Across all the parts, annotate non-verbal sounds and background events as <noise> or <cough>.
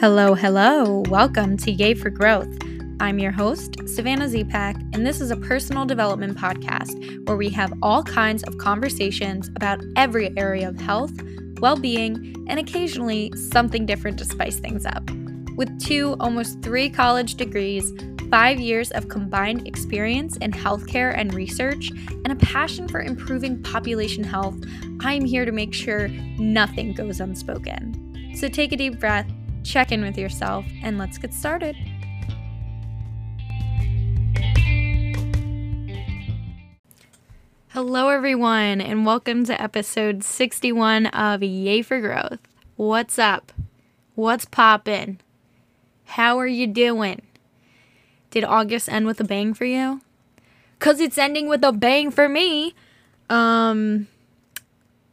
Hello, hello. Welcome to Yay for Growth. I'm your host, Savannah Zepak, and this is a personal development podcast where we have all kinds of conversations about every area of health, well being, and occasionally something different to spice things up. With two, almost three college degrees, five years of combined experience in healthcare and research, and a passion for improving population health, I'm here to make sure nothing goes unspoken. So take a deep breath, check in with yourself, and let's get started. Hello, everyone, and welcome to episode 61 of Yay for Growth. What's up? What's poppin'? How are you doing? Did August end with a bang for you? Cuz it's ending with a bang for me. Um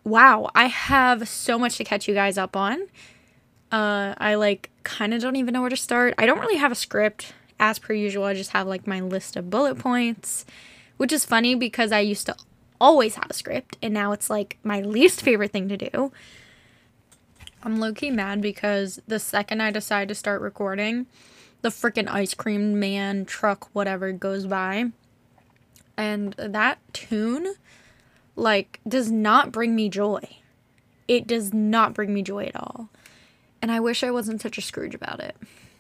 wow, I have so much to catch you guys up on. Uh I like kind of don't even know where to start. I don't really have a script as per usual. I just have like my list of bullet points, which is funny because I used to always have a script and now it's like my least favorite thing to do. I'm low key mad because the second I decide to start recording, the freaking ice cream man truck, whatever, goes by. And that tune, like, does not bring me joy. It does not bring me joy at all. And I wish I wasn't such a Scrooge about it.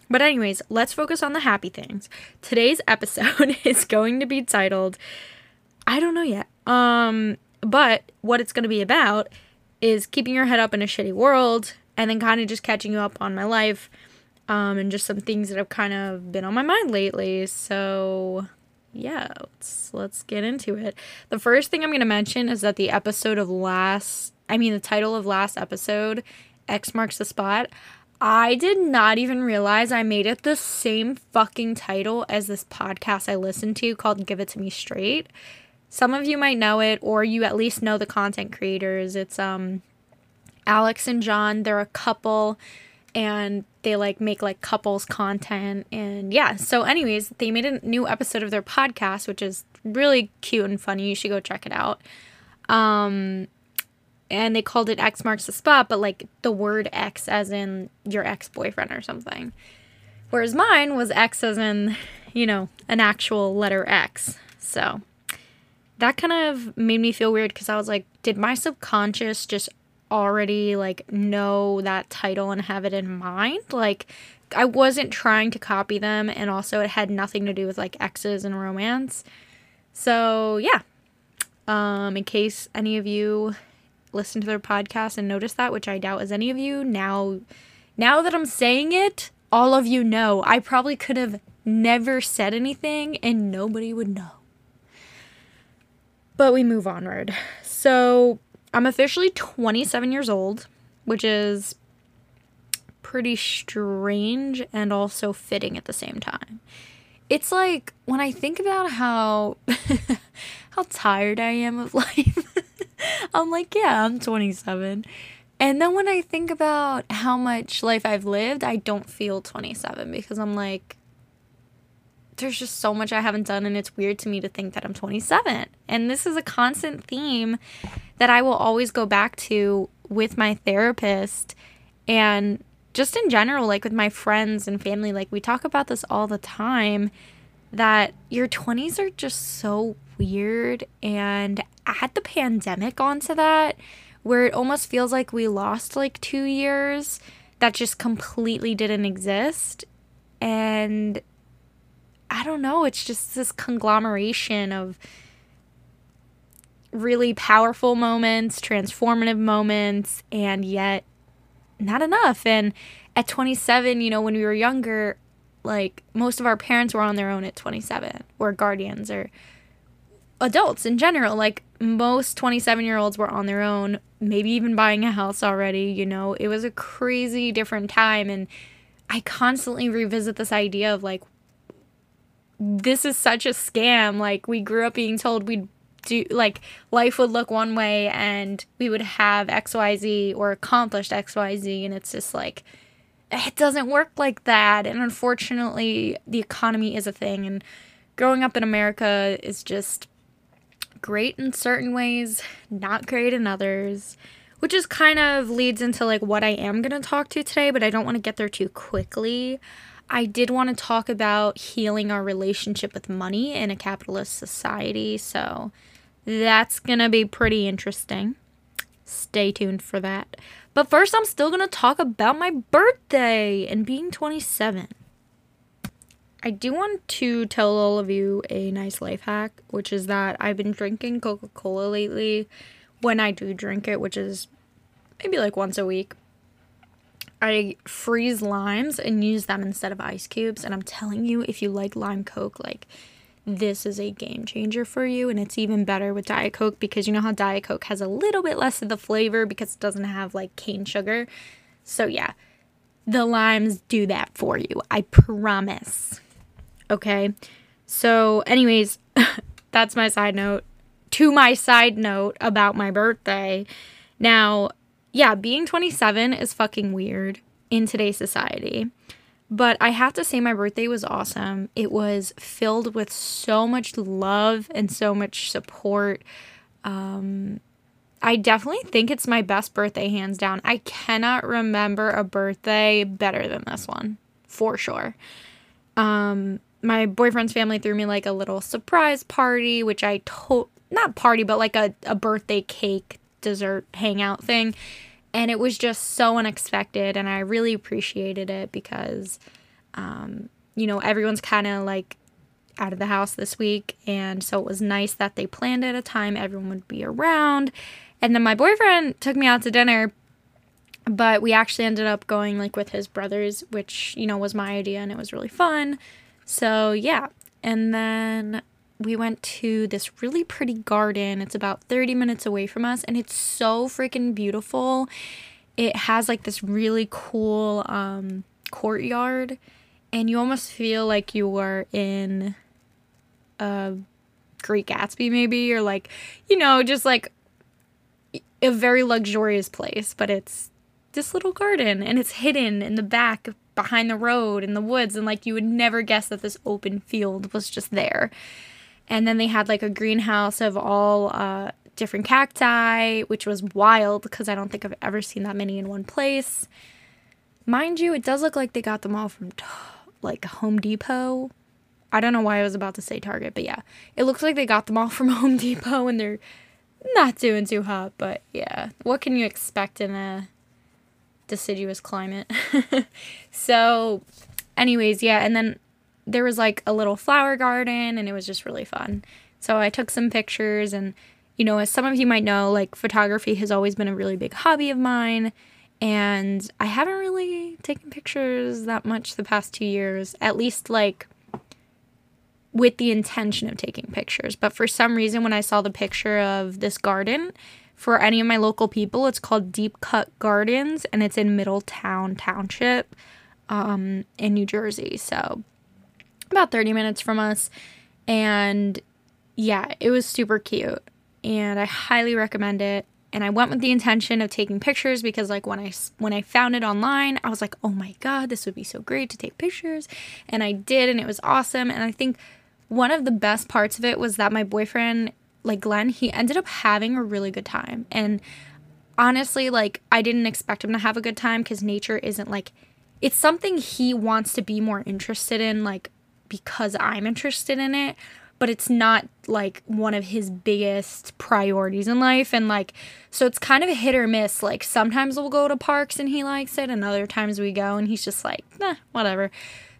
But, anyways, let's focus on the happy things. Today's <laughs> episode is going to be titled, I don't know yet. Um, but what it's going to be about is keeping your head up in a shitty world and then kind of just catching you up on my life um, and just some things that have kind of been on my mind lately. So, yeah, let's let's get into it. The first thing I'm going to mention is that the episode of last, I mean the title of last episode, X marks the spot. I did not even realize I made it the same fucking title as this podcast I listened to called Give It To Me Straight. Some of you might know it or you at least know the content creators. It's um Alex and John, they're a couple and they like make like couples content and yeah so anyways they made a new episode of their podcast which is really cute and funny you should go check it out um and they called it x marks the spot but like the word x as in your ex-boyfriend or something whereas mine was x as in you know an actual letter x so that kind of made me feel weird because i was like did my subconscious just already like know that title and have it in mind. Like I wasn't trying to copy them and also it had nothing to do with like exes and romance. So, yeah. Um in case any of you listen to their podcast and notice that, which I doubt is any of you, now now that I'm saying it, all of you know. I probably could have never said anything and nobody would know. But we move onward. So, I'm officially 27 years old, which is pretty strange and also fitting at the same time. It's like when I think about how <laughs> how tired I am of <laughs> life. I'm like, yeah, I'm 27. And then when I think about how much life I've lived, I don't feel 27 because I'm like there's just so much I haven't done, and it's weird to me to think that I'm 27. And this is a constant theme that I will always go back to with my therapist and just in general, like with my friends and family. Like, we talk about this all the time that your 20s are just so weird. And add the pandemic onto that, where it almost feels like we lost like two years that just completely didn't exist. And I don't know, it's just this conglomeration of really powerful moments, transformative moments, and yet not enough. And at 27, you know, when we were younger, like most of our parents were on their own at 27 or guardians or adults in general. Like most 27 year olds were on their own, maybe even buying a house already. You know, it was a crazy different time. And I constantly revisit this idea of like, this is such a scam. Like, we grew up being told we'd do, like, life would look one way and we would have XYZ or accomplished XYZ. And it's just like, it doesn't work like that. And unfortunately, the economy is a thing. And growing up in America is just great in certain ways, not great in others. which is kind of leads into like what I am going to talk to today, but I don't want to get there too quickly. I did want to talk about healing our relationship with money in a capitalist society. So that's going to be pretty interesting. Stay tuned for that. But first, I'm still going to talk about my birthday and being 27. I do want to tell all of you a nice life hack, which is that I've been drinking Coca Cola lately when I do drink it, which is maybe like once a week. I freeze limes and use them instead of ice cubes. And I'm telling you, if you like lime Coke, like this is a game changer for you. And it's even better with Diet Coke because you know how Diet Coke has a little bit less of the flavor because it doesn't have like cane sugar. So, yeah, the limes do that for you. I promise. Okay. So, anyways, <laughs> that's my side note. To my side note about my birthday. Now, yeah, being 27 is fucking weird in today's society. But I have to say, my birthday was awesome. It was filled with so much love and so much support. Um, I definitely think it's my best birthday, hands down. I cannot remember a birthday better than this one, for sure. Um, my boyfriend's family threw me like a little surprise party, which I told, not party, but like a, a birthday cake dessert hangout thing. And it was just so unexpected and i really appreciated it because um, you know everyone's kind of like out of the house this week and so it was nice that they planned at a time everyone would be around. And then my boyfriend took me out to dinner but we actually ended up going like with his brothers which you know was my idea and it was really fun so yeah and then we went to this really pretty garden. It's about 30 minutes away from us and it's so freaking beautiful. It has like this really cool um, courtyard and you almost feel like you are in a Great Gatsby maybe or like you know just like a very luxurious place, but it's this little garden and it's hidden in the back behind the road in the woods and like you would never guess that this open field was just there. And then they had like a greenhouse of all uh, different cacti, which was wild because I don't think I've ever seen that many in one place. Mind you, it does look like they got them all from like Home Depot. I don't know why I was about to say Target, but yeah, it looks like they got them all <laughs> from Home Depot and they're not doing too hot, but yeah, what can you expect in a deciduous climate? <laughs> so, anyways, yeah, and then there was like a little flower garden and it was just really fun. So I took some pictures and you know, as some of you might know, like photography has always been a really big hobby of mine and I haven't really taken pictures that much the past 2 years, at least like with the intention of taking pictures. But for some reason when I saw the picture of this garden, for any of my local people, it's called Deep Cut Gardens and it's in Middletown Township um, in New Jersey. So about 30 minutes from us. And yeah, it was super cute. And I highly recommend it. And I went with the intention of taking pictures because like when I when I found it online, I was like, "Oh my god, this would be so great to take pictures." And I did and it was awesome. And I think one of the best parts of it was that my boyfriend, like Glenn, he ended up having a really good time. And honestly, like I didn't expect him to have a good time cuz nature isn't like it's something he wants to be more interested in like because I'm interested in it, but it's not like one of his biggest priorities in life. And like, so it's kind of a hit or miss. Like, sometimes we'll go to parks and he likes it, and other times we go and he's just like, nah, whatever.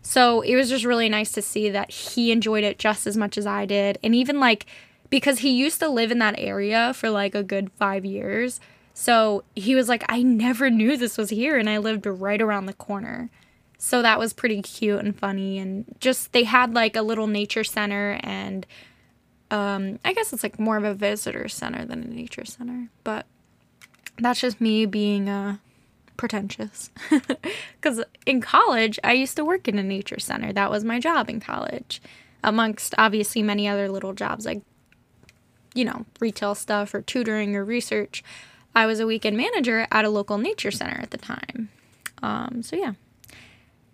So it was just really nice to see that he enjoyed it just as much as I did. And even like, because he used to live in that area for like a good five years. So he was like, I never knew this was here, and I lived right around the corner. So that was pretty cute and funny. And just they had like a little nature center and um, I guess it's like more of a visitor center than a nature center. But that's just me being uh, pretentious. <laughs> Because in college, I used to work in a nature center. That was my job in college, amongst obviously many other little jobs like, you know, retail stuff or tutoring or research. I was a weekend manager at a local nature center at the time. Um, so yeah.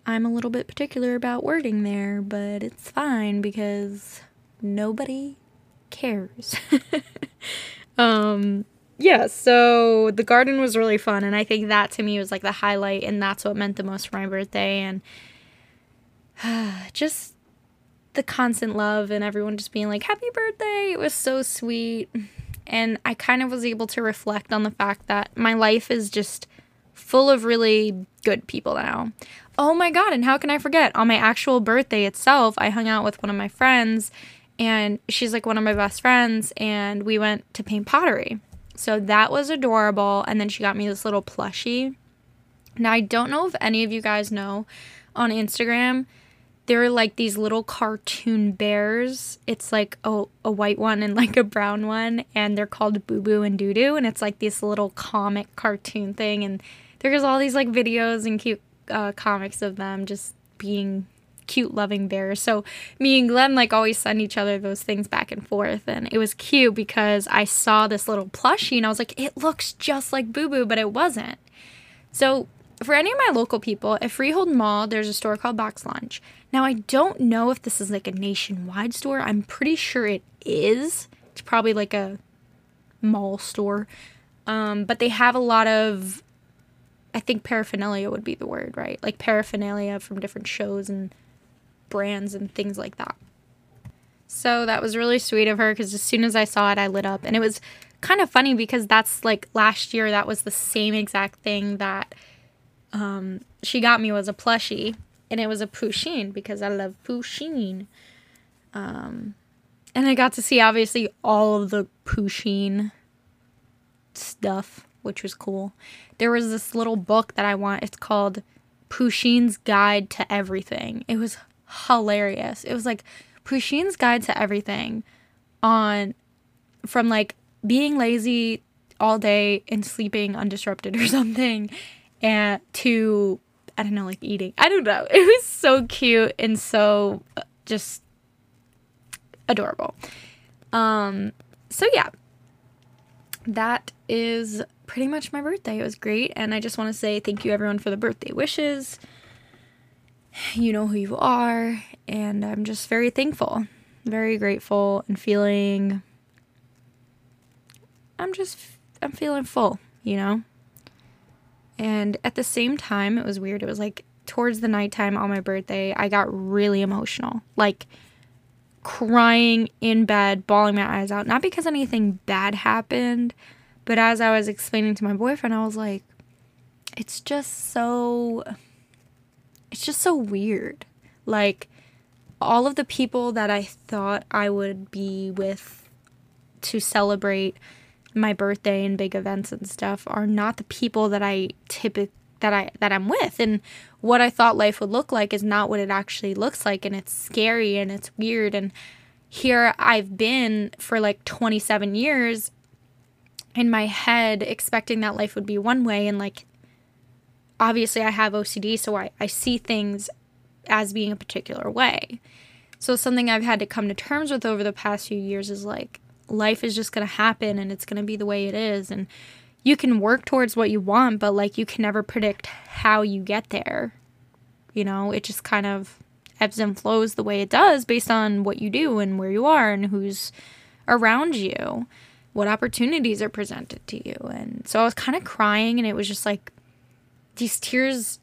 I'm a little bit particular about wording there, but it's fine because nobody cares. <laughs> um, yeah, so the garden was really fun, and I think that to me was like the highlight, and that's what meant the most for my birthday, and <sighs> just the constant love and everyone just being like, Happy birthday! It was so sweet. And I kind of was able to reflect on the fact that my life is just full of really good people now. Oh my God, and how can I forget? On my actual birthday itself, I hung out with one of my friends, and she's like one of my best friends, and we went to paint pottery. So that was adorable. And then she got me this little plushie. Now, I don't know if any of you guys know on Instagram, there are like these little cartoon bears. It's like a, a white one and like a brown one, and they're called Bubu and Dudu. And it's like this little comic cartoon thing. And there's all these like videos and cute uh, comics of them just being cute loving bears. So me and Glenn like always send each other those things back and forth and it was cute because I saw this little plushie and I was like it looks just like Bubu but it wasn't. So for any of my local people, at Freehold Mall, there's a store called Box Lunch. Now, I don't know if this is like a nationwide store. I'm pretty sure it is. It's probably like a mall store. Um, but they have a lot of, I think paraphernalia would be the word, right? Like paraphernalia from different shows and brands and things like that. So that was really sweet of her because as soon as I saw it, I lit up. And it was kind of funny because that's like last year, that was the same exact thing that um, she got me was a plushie. And it was a Pusheen because I love Pusheen. Um, and I got to see obviously all of the Pusheen stuff, which was cool. There was this little book that I want. It's called Pusheen's Guide to Everything. It was hilarious. It was like Pusheen's guide to everything on from like being lazy all day and sleeping undisrupted or <laughs> something and to I don't know like eating. I don't know. <laughs> It was so cute and so uh, just adorable. Um so yeah. That is pretty much my birthday. It was great and I just want to say thank you everyone for the birthday wishes you know who you are, and I'm just very thankful, very grateful, and feeling. I'm just, I'm feeling full, you know? And at the same time, it was weird. It was like towards the nighttime on my birthday, I got really emotional. Like, crying in bed, bawling my eyes out. Not because anything bad happened, but as I was explaining to my boyfriend, I was like, it's just so it's just so weird. Like all of the people that I thought I would be with to celebrate my birthday and big events and stuff are not the people that I typically that I that I'm with. And what I thought life would look like is not what it actually looks like. And it's scary and it's weird. And here I've been for like 27 years in my head expecting that life would be one way. And like obviously I have OCD, so I, I see things as being a particular way. So something I've had to come to terms with over the past few years is like life is just going to happen and it's going to be the way it is and you can work towards what you want, but like you can never predict how you get there. You know, it just kind of ebbs and flows the way it does based on what you do and where you are and who's around you, what opportunities are presented to you. And so I was kind of crying and it was just like these tears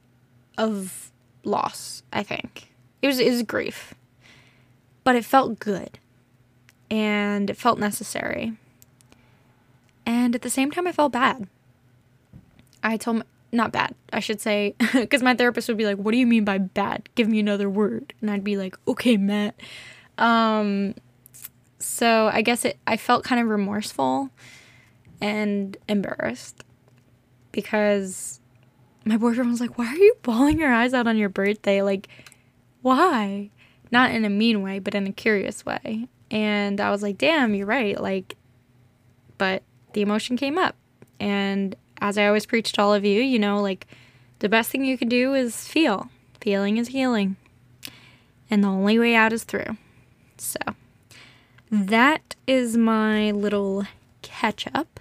of loss, I think. It was it was grief. But it felt good. And it felt necessary. And at the same time I felt bad. I told my, not bad, I should say, <laughs> because my therapist would be like, "What do you mean by bad? Give me another word." And I'd be like, "Okay, Matt." Um so I guess it I felt kind of remorseful and embarrassed because my boyfriend was like, Why are you bawling your eyes out on your birthday? Like, why? Not in a mean way, but in a curious way. And I was like, Damn, you're right. Like, but the emotion came up. And as I always preach to all of you, you know, like, the best thing you can do is feel. Feeling is healing. And the only way out is through. So, that is my little catch up.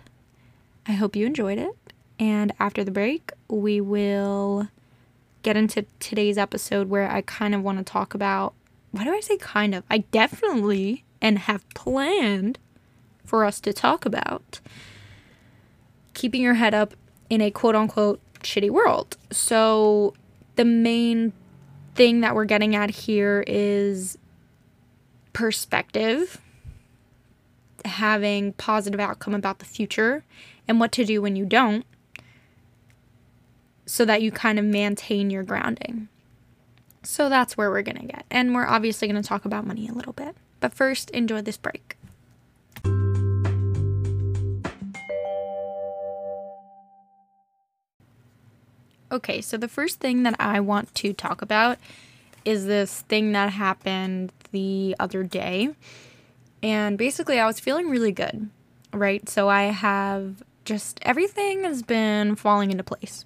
I hope you enjoyed it. And after the break, we will get into today's episode where I kind of want to talk about why do I say kind of? I definitely and have planned for us to talk about keeping your head up in a quote unquote shitty world. So the main thing that we're getting at here is perspective, having positive outcome about the future and what to do when you don't so that you kind of maintain your grounding. So that's where we're going to get. And we're obviously going to talk about money a little bit. But first, enjoy this break. Okay, so the first thing that I want to talk about is this thing that happened the other day. And basically, I was feeling really good, right? So I have just everything has been falling into place,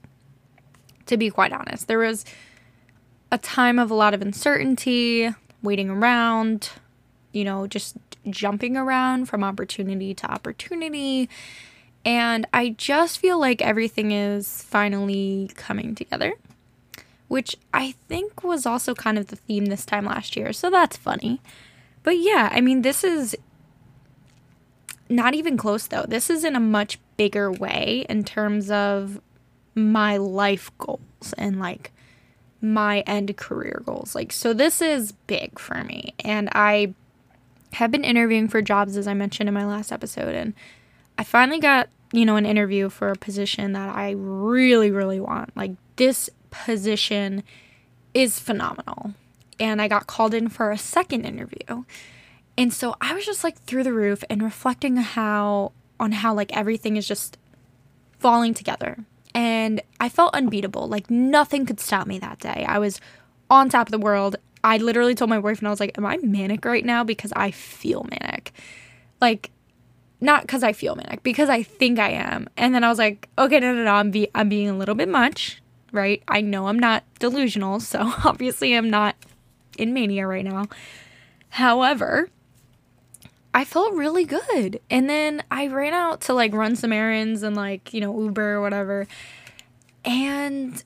to be quite honest. There was a time of a lot of uncertainty, waiting around, you know, just jumping around from opportunity to opportunity and I just feel like everything is finally coming together, which I think was also kind of the theme this time last year. So that's funny. But yeah, I mean, this is not even close though. This is in a much bigger way in terms of my life goals and like my end career goals. Like, so this is big for me. And I have been interviewing for jobs, as I mentioned in my last episode, and I finally got, you know, an interview for a position that I really, really want. Like, this position is phenomenal. And I got called in for a second interview. And so I was just like through the roof and reflecting how on how like everything is just falling together. And I felt unbeatable. Like nothing could stop me that day. I was on top of the world. I literally told my boyfriend I was like, "Am I manic right now because I feel manic?" Like not because I feel manic, because I think I am. And then I was like, okay, no, no, no, I'm, be- I'm being a little bit much, right? I know I'm not delusional, so <laughs> obviously I'm not in mania right now. However, I felt really good. And then I ran out to like run some errands and like, you know, Uber or whatever. And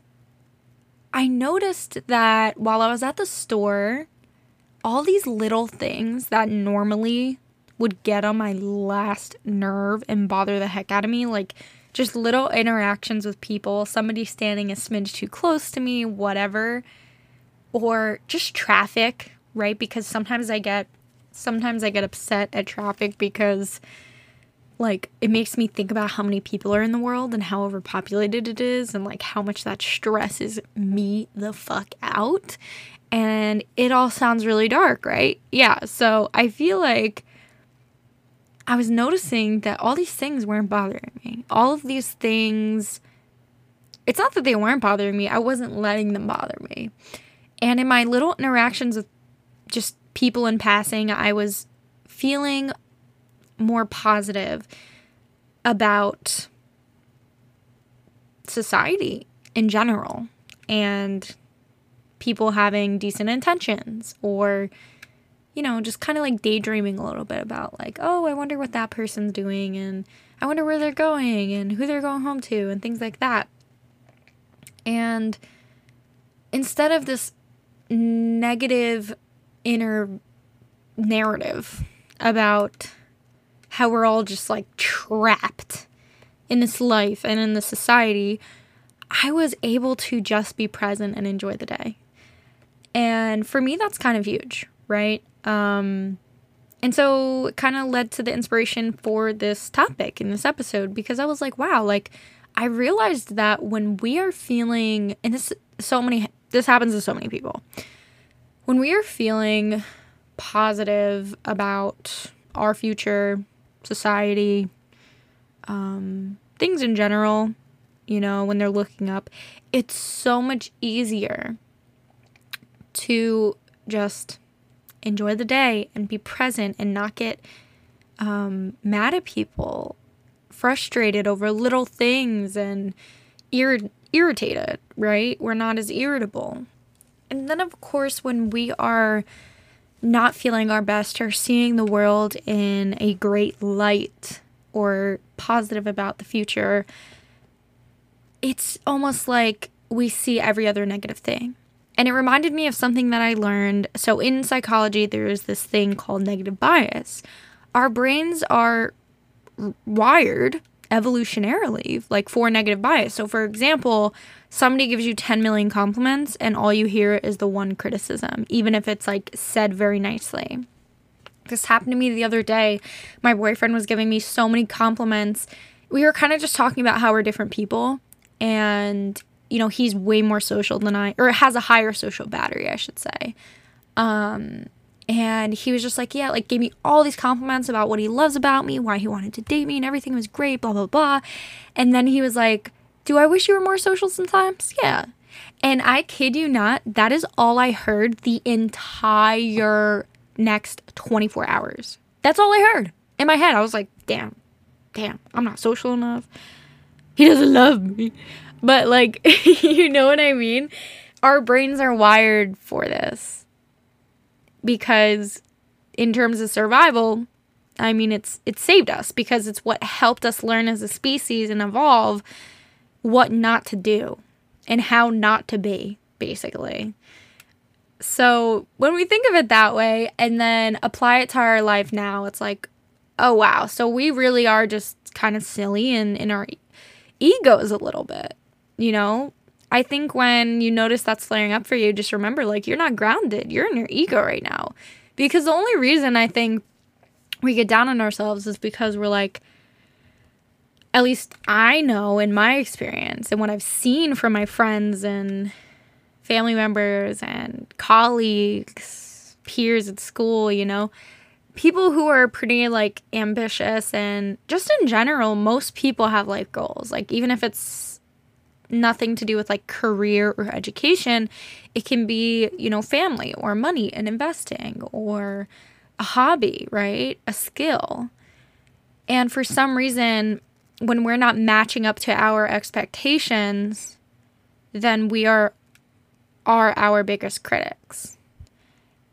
I noticed that while I was at the store, all these little things that normally would get on my last nerve and bother the heck out of me. Like just little interactions with people, somebody standing a smidge too close to me, whatever. Or just traffic, right? Because sometimes I get sometimes I get upset at traffic because like it makes me think about how many people are in the world and how overpopulated it is and like how much that stresses me the fuck out and it all sounds really dark right yeah so i feel like I was noticing that all these things weren't bothering me. All of these things, it's not that they weren't bothering me, I wasn't letting them bother me. And in my little interactions with just people in passing, I was feeling more positive about society in general and people having decent intentions or you know, just kind of like daydreaming a little bit about like, oh, I wonder what that person's doing and I wonder where they're going and who they're going home to and things like that. And instead of this negative inner narrative about how we're all just like trapped in this life and in the society, I was able to just be present and enjoy the day. And for me, that's kind of huge, right? Um, and so it kind of led to the inspiration for this topic in this episode because I was like, wow, like I realized that when we are feeling, and this so many, this happens to so many people, when we are feeling positive about our future, society, um, things in general, you know, when they're looking up, it's so much easier to just enjoy the day and be present and not get um, mad at people, frustrated over little things and ir- irritated, right? We're not as irritable. And then, of course, when we are not feeling our best or seeing the world in a great light or positive about the future, it's almost like we see every other negative thing. And it reminded me of something that I learned. So, in psychology, there is this thing called negative bias. Our brains are wired evolutionarily, like for negative bias. So, for example, somebody gives you 10 million compliments and all you hear is the one criticism, even if it's like said very nicely. This happened to me the other day. My boyfriend was giving me so many compliments. We were kind of just talking about how we're different people. And, you know, he's way more social than I, or has a higher social battery, I should say. Um, and he was just like, yeah, like gave me all these compliments about what he loves about me, why he wanted to date me, and everything was great, blah, blah, blah. And then he was like, do I wish you were more social sometimes? Yeah. And I kid you not, that is all I heard the entire next 24 hours. That's all I heard in my head. I was like, damn, damn, I'm not social enough. He doesn't love me. But like, <laughs> you know what I mean? Our brains are wired for this because in terms of survival, I mean it's it saved us because it's what helped us learn as a species and evolve what not to do and how not to be, basically. So, when we think of it that way and then apply it to our life now, it's like, oh wow, so we really are just kind of silly and in our egos a little bit, you know? I think when you notice that's flaring up for you, just remember like you're not grounded. You're in your ego right now. Because the only reason I think we get down on ourselves is because we're like, at least I know in my experience and what I've seen from my friends and family members and colleagues, peers at school, you know, people who are pretty like ambitious and just in general, most people have life goals. Like, even if it's nothing to do with like career or education. It can be, you know, family or money and investing or a hobby, right? A skill. And for some reason, when we're not matching up to our expectations, then we are are our biggest critics.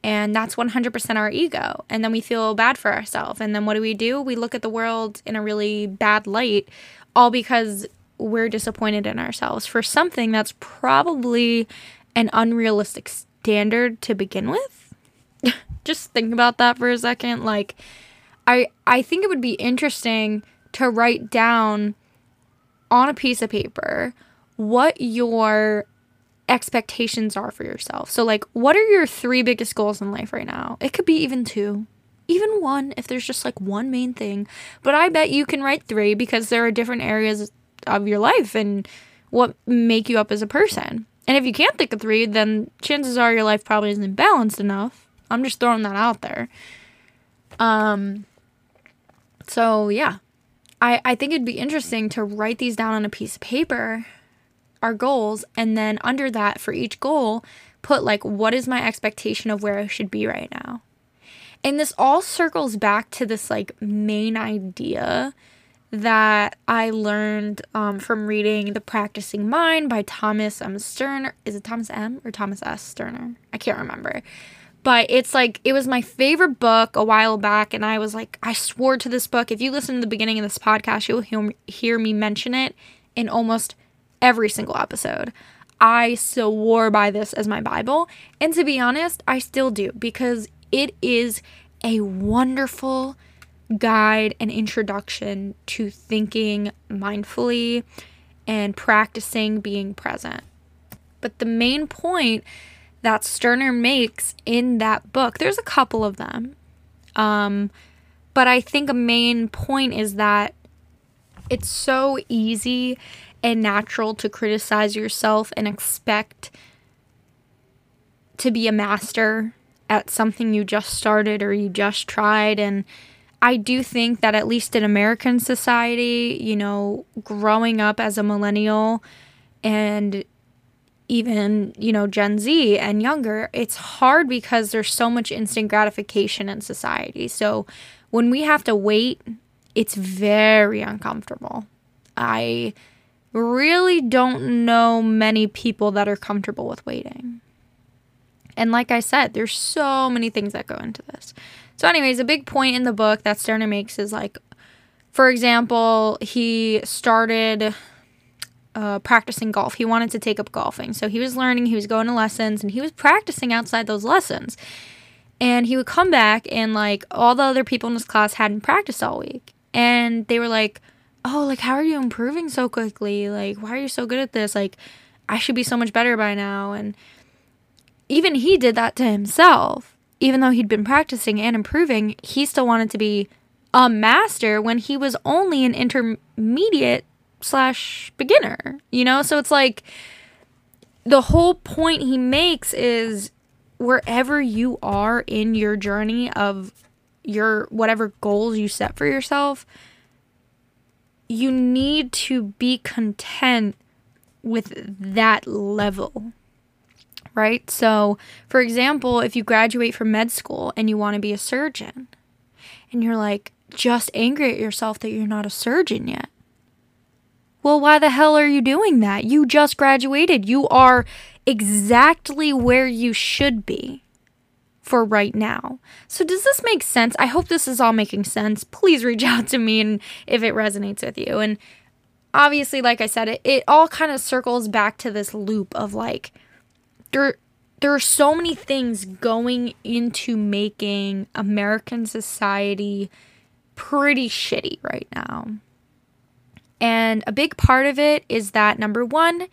And that's 100% our ego. And then we feel bad for ourselves. And then what do we do? We look at the world in a really bad light, all because we're disappointed in ourselves for something that's probably an unrealistic standard to begin with. <laughs> Just think about that for a second. Like I I think it would be interesting to write down on a piece of paper what your expectations are for yourself. So like what are your 3 biggest goals in life right now? It could be even 2 even one if there's just like one main thing. But I bet you can write three because there are different areas of your life and what make you up as a person. And if you can't think of three, then chances are your life probably isn't balanced enough. I'm just throwing that out there. Um so yeah. I, I think it'd be interesting to write these down on a piece of paper, our goals, and then under that for each goal, put like what is my expectation of where I should be right now. And this all circles back to this like main idea that I learned um, from reading The Practicing Mind by Thomas M. Sterner. Is it Thomas M. or Thomas S. Sterner? I can't remember. But it's like, it was my favorite book a while back, and I was like, I swore to this book. If you listen to the beginning of this podcast, you'll hear, hear me mention it in almost every single episode. I swore by this as my Bible. And to be honest, I still do because it is a wonderful guide and introduction to thinking mindfully and practicing being present. But the main point that Sterner makes in that book, there's a couple of them. Um, but I think a main point is that it's so easy and natural to criticize yourself and expect to be a master at something you just started or you just tried and I do think that at least in American society, you know, growing up as a millennial and even, you know, Gen Z and younger, it's hard because there's so much instant gratification in society. So when we have to wait, it's very uncomfortable. I really don't know many people that are comfortable with waiting. And like I said, there's so many things that go into this. So, anyways, a big point in the book that Sterner makes is like, for example, he started uh, practicing golf. He wanted to take up golfing. So he was learning, he was going to lessons, and he was practicing outside those lessons. And he would come back, and like all the other people in his class hadn't practiced all week. And they were like, oh, like, how are you improving so quickly? Like, why are you so good at this? Like, I should be so much better by now. And even he did that to himself. Even though he'd been practicing and improving, he still wanted to be a master when he was only an intermediate slash beginner, you know? So it's like the whole point he makes is wherever you are in your journey of your whatever goals you set for yourself, you need to be content with that level. Right? So, for example, if you graduate from med school and you want to be a surgeon, and you're like just angry at yourself that you're not a surgeon yet. Well, why the hell are you doing that? You just graduated. You are exactly where you should be for right now. So, does this make sense? I hope this is all making sense. Please reach <laughs> out to me and if it resonates with you. And obviously, like I said, it, it all kind of circles back to this loop of like, there, there are so many things going into making American society pretty shitty right now. And a big part of it is that number one,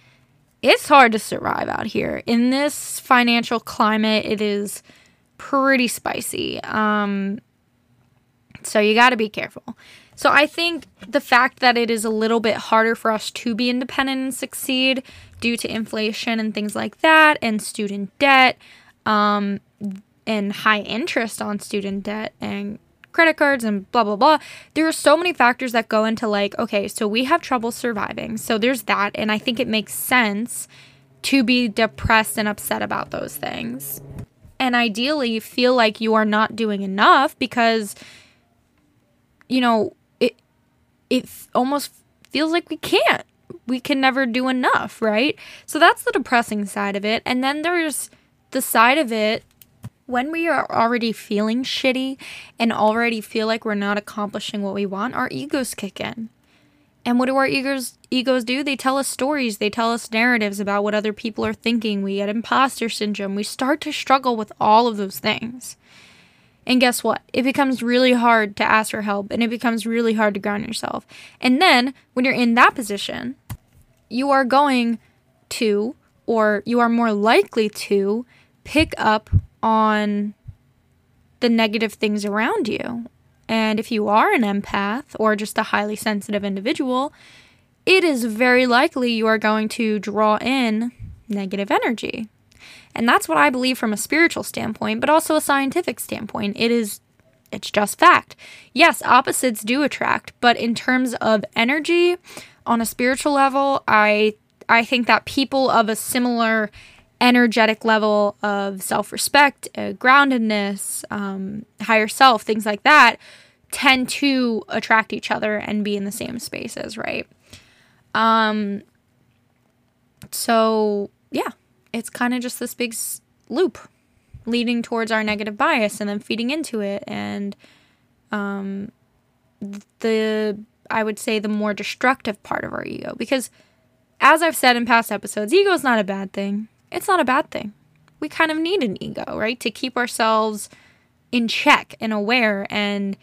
it's hard to survive out here. In this financial climate, it is pretty spicy. Um, so you got to be careful. So I think the fact that it is a little bit harder for us to be independent and succeed due to inflation and things like that, and student debt, um, and high interest on student debt and credit cards and blah blah blah. There are so many factors that go into like, okay, so we have trouble surviving. So there's that, and I think it makes sense to be depressed and upset about those things. And ideally feel like you are not doing enough because you know, it it almost feels like we can't. We can never do enough, right? So that's the depressing side of it. And then there's the side of it when we are already feeling shitty and already feel like we're not accomplishing what we want, our egos kick in. And what do our egos egos do? They tell us stories, they tell us narratives about what other people are thinking. We get imposter syndrome. We start to struggle with all of those things. And guess what? It becomes really hard to ask for help and it becomes really hard to ground yourself. And then when you're in that position, you are going to or you are more likely to pick up on the negative things around you. And if you are an empath or just a highly sensitive individual, it is very likely you are going to draw in negative energy. And that's what I believe from a spiritual standpoint, but also a scientific standpoint. It is it's just fact. Yes, opposites do attract, but in terms of energy on a spiritual level, I I think that people of a similar energetic level of self respect, uh, groundedness, um, higher self, things like that, tend to attract each other and be in the same spaces, right? Um, so, yeah, it's kind of just this big s- loop leading towards our negative bias and then feeding into it. And um, the, I would say, the more destructive part of our ego. Because, as I've said in past episodes, ego is not a bad thing it's not a bad thing. We kind of need an ego, right? To keep ourselves in check and aware and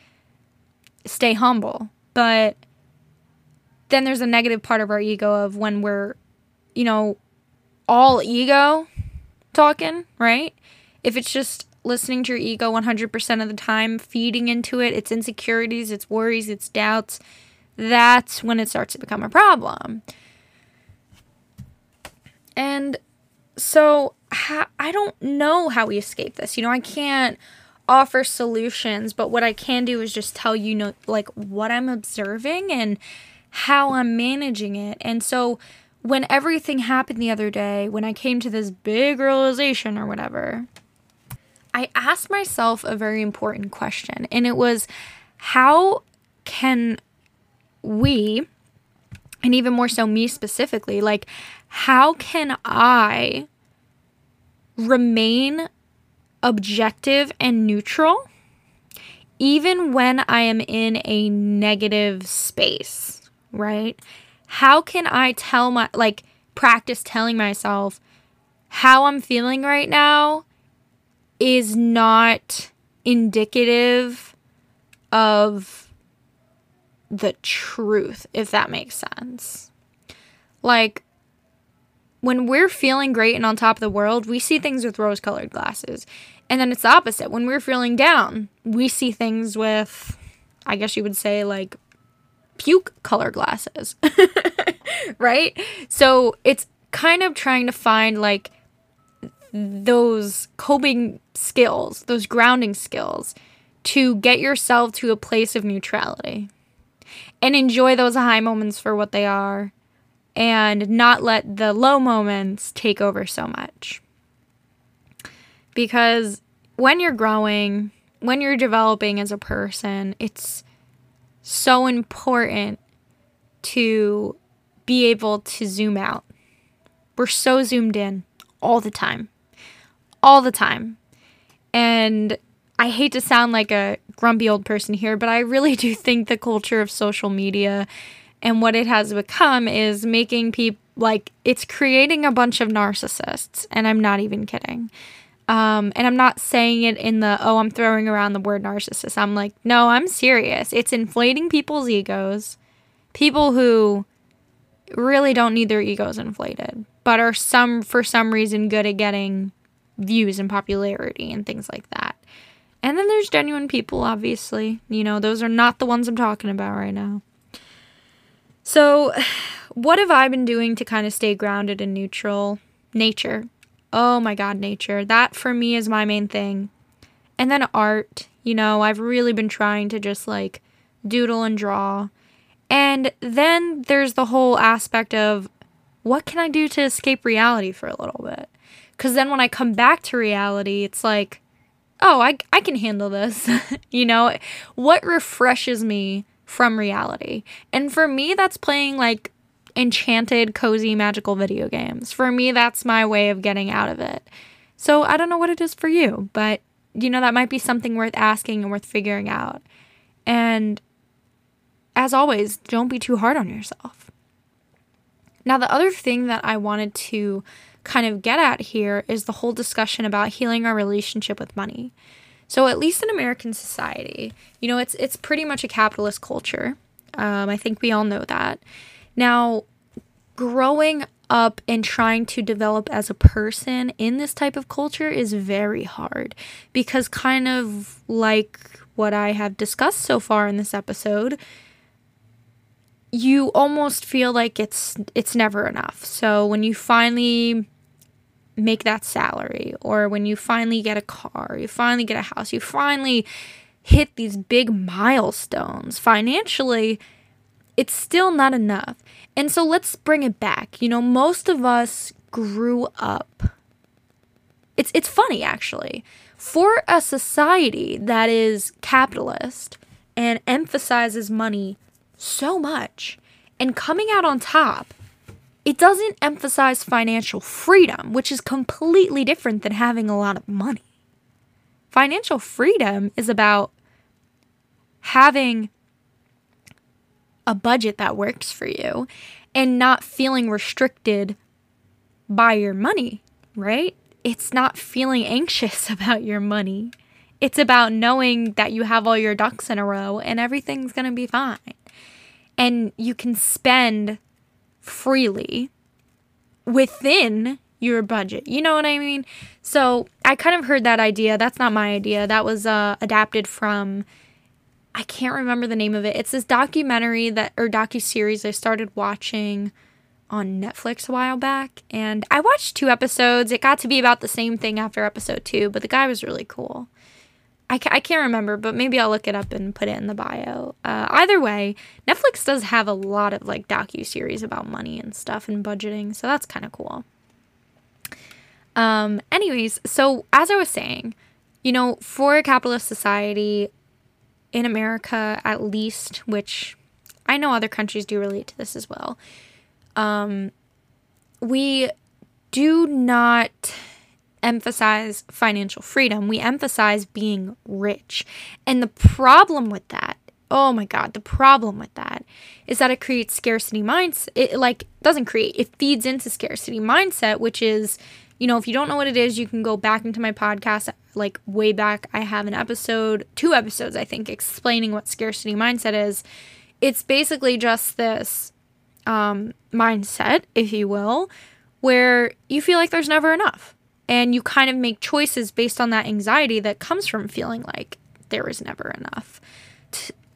stay humble. But then there's a negative part of our ego of when we're, you know, all ego talking, right? If it's just listening to your ego 100% of the time, feeding into it, its insecurities, its worries, its doubts, that's when it starts to become a problem. And so ha- I don't know how we escape this. You know, I can't offer solutions, but what I can do is just tell you know like what I'm observing and how I'm managing it. And so when everything happened the other day, when I came to this big realization or whatever, I asked myself a very important question, and it was how can we and even more so me specifically, like how can I remain objective and neutral even when I am in a negative space, right? How can I tell my, like, practice telling myself how I'm feeling right now is not indicative of the truth, if that makes sense. Like, when we're feeling great and on top of the world, we see things with rose colored glasses. And then it's the opposite. When we're feeling down, we see things with, I guess you would say, like puke color glasses. <laughs> right? So it's kind of trying to find like those coping skills, those grounding skills to get yourself to a place of neutrality and enjoy those high moments for what they are and not let the low moments take over so much. Because when you're growing, when you're developing as a person, it's so important to be able to zoom out. We're so zoomed in all the time. All the time. And I hate to sound like a grumpy old person here, but I really <laughs> do think the culture of social media and what it has become is making people like it's creating a bunch of narcissists. And I'm not even kidding. Um, and I'm not saying it in the, oh, I'm throwing around the word narcissist. I'm like, no, I'm serious. It's inflating people's egos. People who really don't need their egos inflated, but are some, for some reason, good at getting views and popularity and things like that. And then there's genuine people, obviously. You know, those are not the ones I'm talking about right now. So, <sighs> what have I been doing to kind of stay grounded and neutral? Nature. Oh my God, nature. That for me is my main thing. And then art. You know, I've really been trying to just like doodle and draw. And then there's the whole aspect of what can I do to escape reality for a little bit? Because then when I come back to reality, it's like, oh, I, I can handle this. <laughs> you know, what refreshes me from reality? And for me, that's playing like enchanted, cozy, magical video games. For me, that's my way of getting out of it. So I don't know what it is for you, but you know, that might be something worth asking and worth figuring out. And as always, don't be too hard on yourself. Now, the other thing that I wanted to kind of get at here is the whole discussion about healing our relationship with money. So, at least in American society, you know, it's it's pretty much a capitalist culture. Um, I think we all know that. Now, growing up and trying to develop as a person in this type of culture is very hard because, kind of like what I have discussed so far in this episode, you almost feel like it's it's never enough. So when you finally make that salary or when you finally get a car, you finally get a house, you finally hit these big milestones financially, it's still not enough. And so let's bring it back. You know, most of us grew up. It's it's funny actually. For a society that is capitalist and emphasizes money so much and coming out on top, it doesn't emphasize financial freedom, which is completely different than having a lot of money. Financial freedom is about having a budget that works for you and not feeling restricted by your money, right? It's not feeling anxious <laughs> about your money. It's about knowing that you have all your ducks in a row and everything's going to be fine and you can spend freely within your budget. You know what I mean? So I kind of heard that idea. That's not my idea. That was uh, adapted from. I can't remember the name of it. It's this documentary that or docu series I started watching on Netflix a while back, and I watched two episodes. It got to be about the same thing after episode two, but the guy was really cool. I, ca- I can't remember, but maybe I'll look it up and put it in the bio. Uh, either way, Netflix does have a lot of like docu series about money and stuff and budgeting, so that's kind of cool. Um, anyways, so as I was saying, you know, for a capitalist society in America, at least, which I know other countries do relate to this as well, um, we do not emphasize financial freedom. We emphasize being rich. And the problem with that, oh my god, the problem with that is that it creates scarcity mindset. It like doesn't create, it feeds into scarcity mindset, which is, you know, if you don't know what it is, you can go back into my podcast like way back. I have an episode, two episodes I think explaining what scarcity mindset is. it's basically just this um, mindset, if you will, where you feel like there's never enough. And you kind of make choices based on that anxiety that comes from feeling like there is never enough.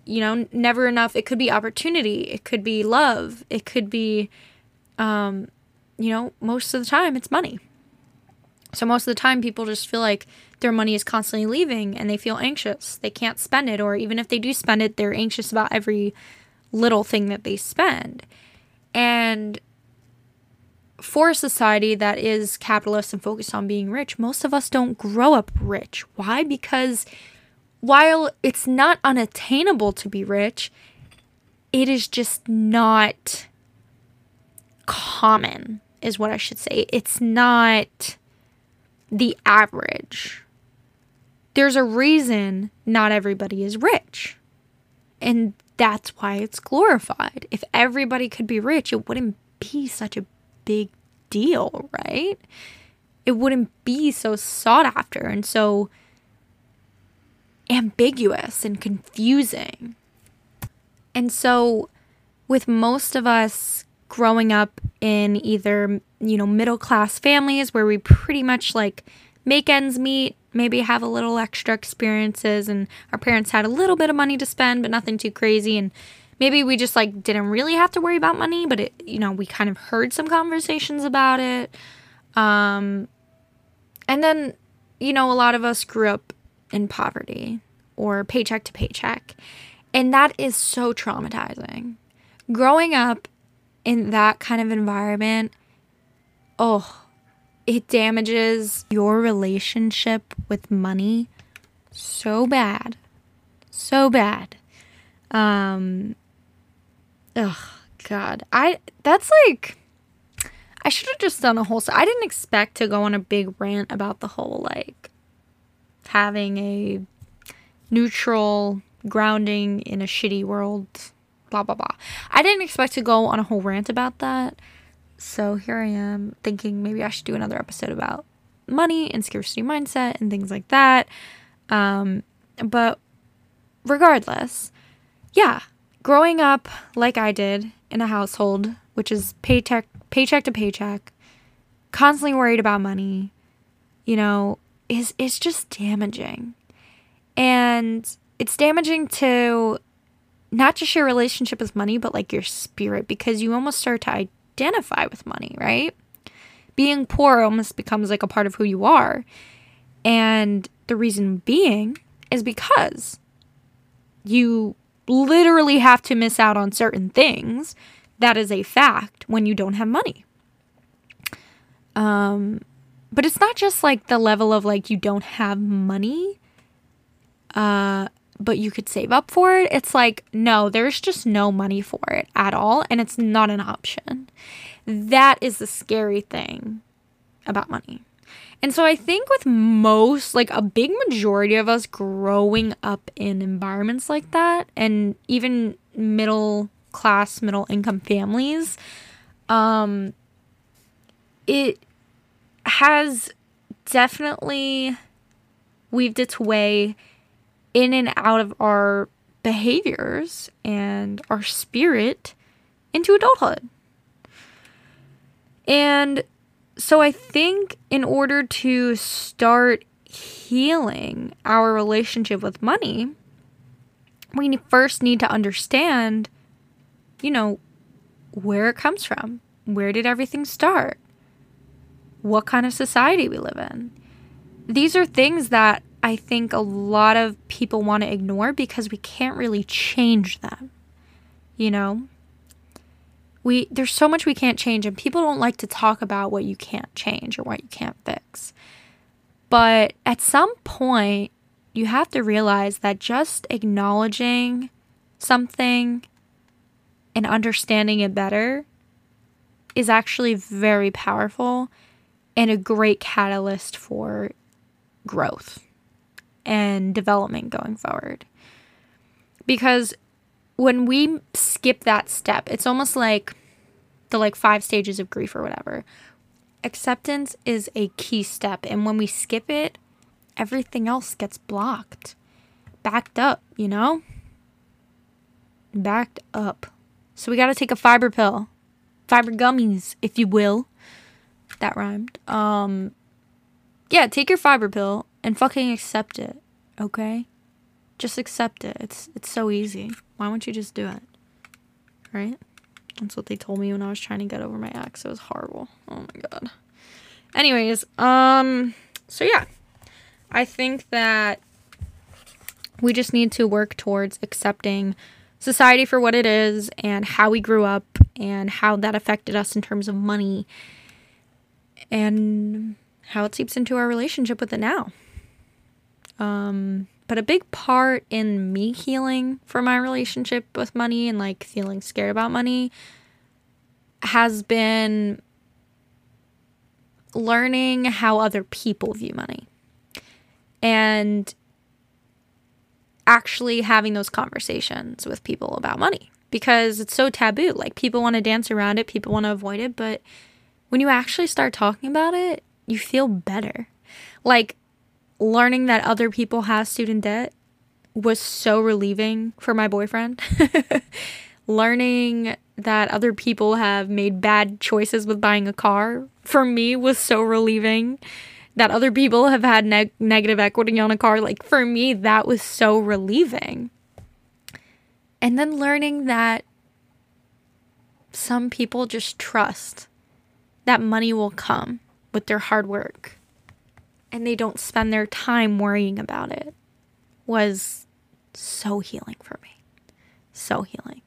You know, never enough. It could be opportunity, it could be love, it could be, um, you know, most of the time it's money. So most of the time, people just feel like their money is constantly leaving and they feel anxious. They can't spend it, or even if they do spend it, they're anxious about every little thing that they spend. And for a society that is capitalist and focused on being rich, most of us don't grow up rich. Why? Because while it's not unattainable to be rich, it is just not common, is what I should say. It's not the average. There's a reason not everybody is rich. And that's why it's glorified. If everybody could be rich, it wouldn't be such a big deal, right? It wouldn't be so sought after and so ambiguous and confusing. And so, with most of us growing up in either, you know, middle class families where we pretty much like make ends meet, maybe have a little extra experiences, and our parents had a little bit of money to spend, but nothing too crazy. And maybe we just like didn't really have to worry about money, but it, you know, we kind of heard some conversations about it. Um, and then, you know, a lot of us grew up in poverty or paycheck to paycheck. And that is so traumatizing. Growing up in that kind of environment, oh, it damages your relationship with money so bad. So bad. Um oh god. I that's like I should have just done a whole I didn't expect to go on a big rant about the whole like having a neutral grounding in a shitty world blah blah blah. I didn't expect to go on a whole rant about that. So here I am thinking maybe I should do another episode about money and scarcity mindset and things like that. Um, but regardless, yeah, growing up like I did in a household which is paycheck paycheck to paycheck, constantly worried about money, you know, is is just damaging. And it's damaging to not just your relationship with money, but like your spirit because you almost start to identify with money, right? Being poor almost becomes like a part of who you are. And the reason being is because you literally have to miss out on certain things. That is a fact when you don't have money. Um, but it's not just like the level of like you don't have money. Uh, but you could save up for it. It's like, no, there's just no money for it at all, and it's not an option. That is the scary thing about money. And so I think with most, like a big majority of us growing up in environments like that, and even middle class, middle income families, um, it has definitely weaved its way in and out of our behaviors and our spirit into adulthood. And so I think in order to start healing our relationship with money, we first need to understand, you know, where it comes from. Where did everything start? What kind of society we live in? These are things that I think a lot of people want to ignore because we can't really change them. You know? We there's so much we can't change and people don't like to talk about what you can't change or what you can't fix. But at some point you have to realize that just acknowledging something and understanding it better is actually very powerful and a great catalyst for growth and development going forward. Because when we skip that step, it's almost like the like five stages of grief or whatever. Acceptance is a key step, and when we skip it, everything else gets blocked, backed up, you know? backed up. So we got to take a fiber pill. Fiber gummies, if you will. That rhymed. Um yeah, take your fiber pill and fucking accept it, okay? Just accept it. It's it's so easy. Why won't you just do it? Right? That's what they told me when I was trying to get over my ex. It was horrible. Oh my god. Anyways, um so yeah. I think that we just need to work towards accepting society for what it is and how we grew up and how that affected us in terms of money and how it seeps into our relationship with it now. Um, but a big part in me healing for my relationship with money and like feeling scared about money has been learning how other people view money and actually having those conversations with people about money because it's so taboo. Like people want to dance around it, people want to avoid it, but when you actually start talking about it, you feel better. Like learning that other people have student debt was so relieving for my boyfriend. <laughs> learning that other people have made bad choices with buying a car for me was so relieving. That other people have had neg- negative equity on a car, like for me, that was so relieving. And then learning that some people just trust that money will come with their hard work and they don't spend their time worrying about it was so healing for me. So healing.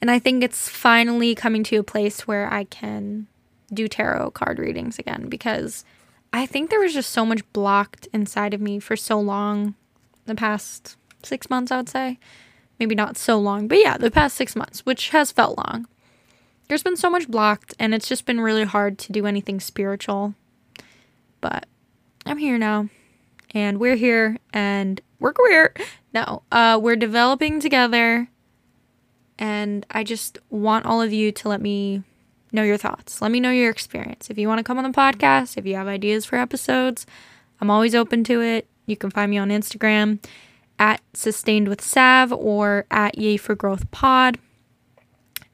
And I think it's finally coming to a place where I can do tarot card readings again because I think there was just so much blocked inside of me for so long the past six months, I would say. Maybe not so long, but yeah, the past six months, which has felt long there's been so much blocked and it's just been really hard to do anything spiritual. But I'm here now and we're here and we're queer. No, uh, we're developing together and I just want all of you to let me know your thoughts. Let me know your experience. If you want to come on the podcast, if you have ideas for episodes, I'm always open to it. You can find me on Instagram at sustained with sav or at yay for growth pod.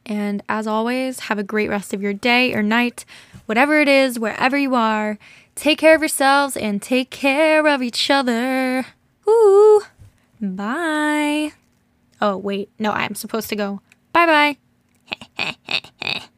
And as always, have a great rest of your day or night, whatever it is, wherever you are. Take care of yourselves and take care of each other. Ooh, bye. Oh, wait, no, I'm supposed to go. Bye bye. <laughs>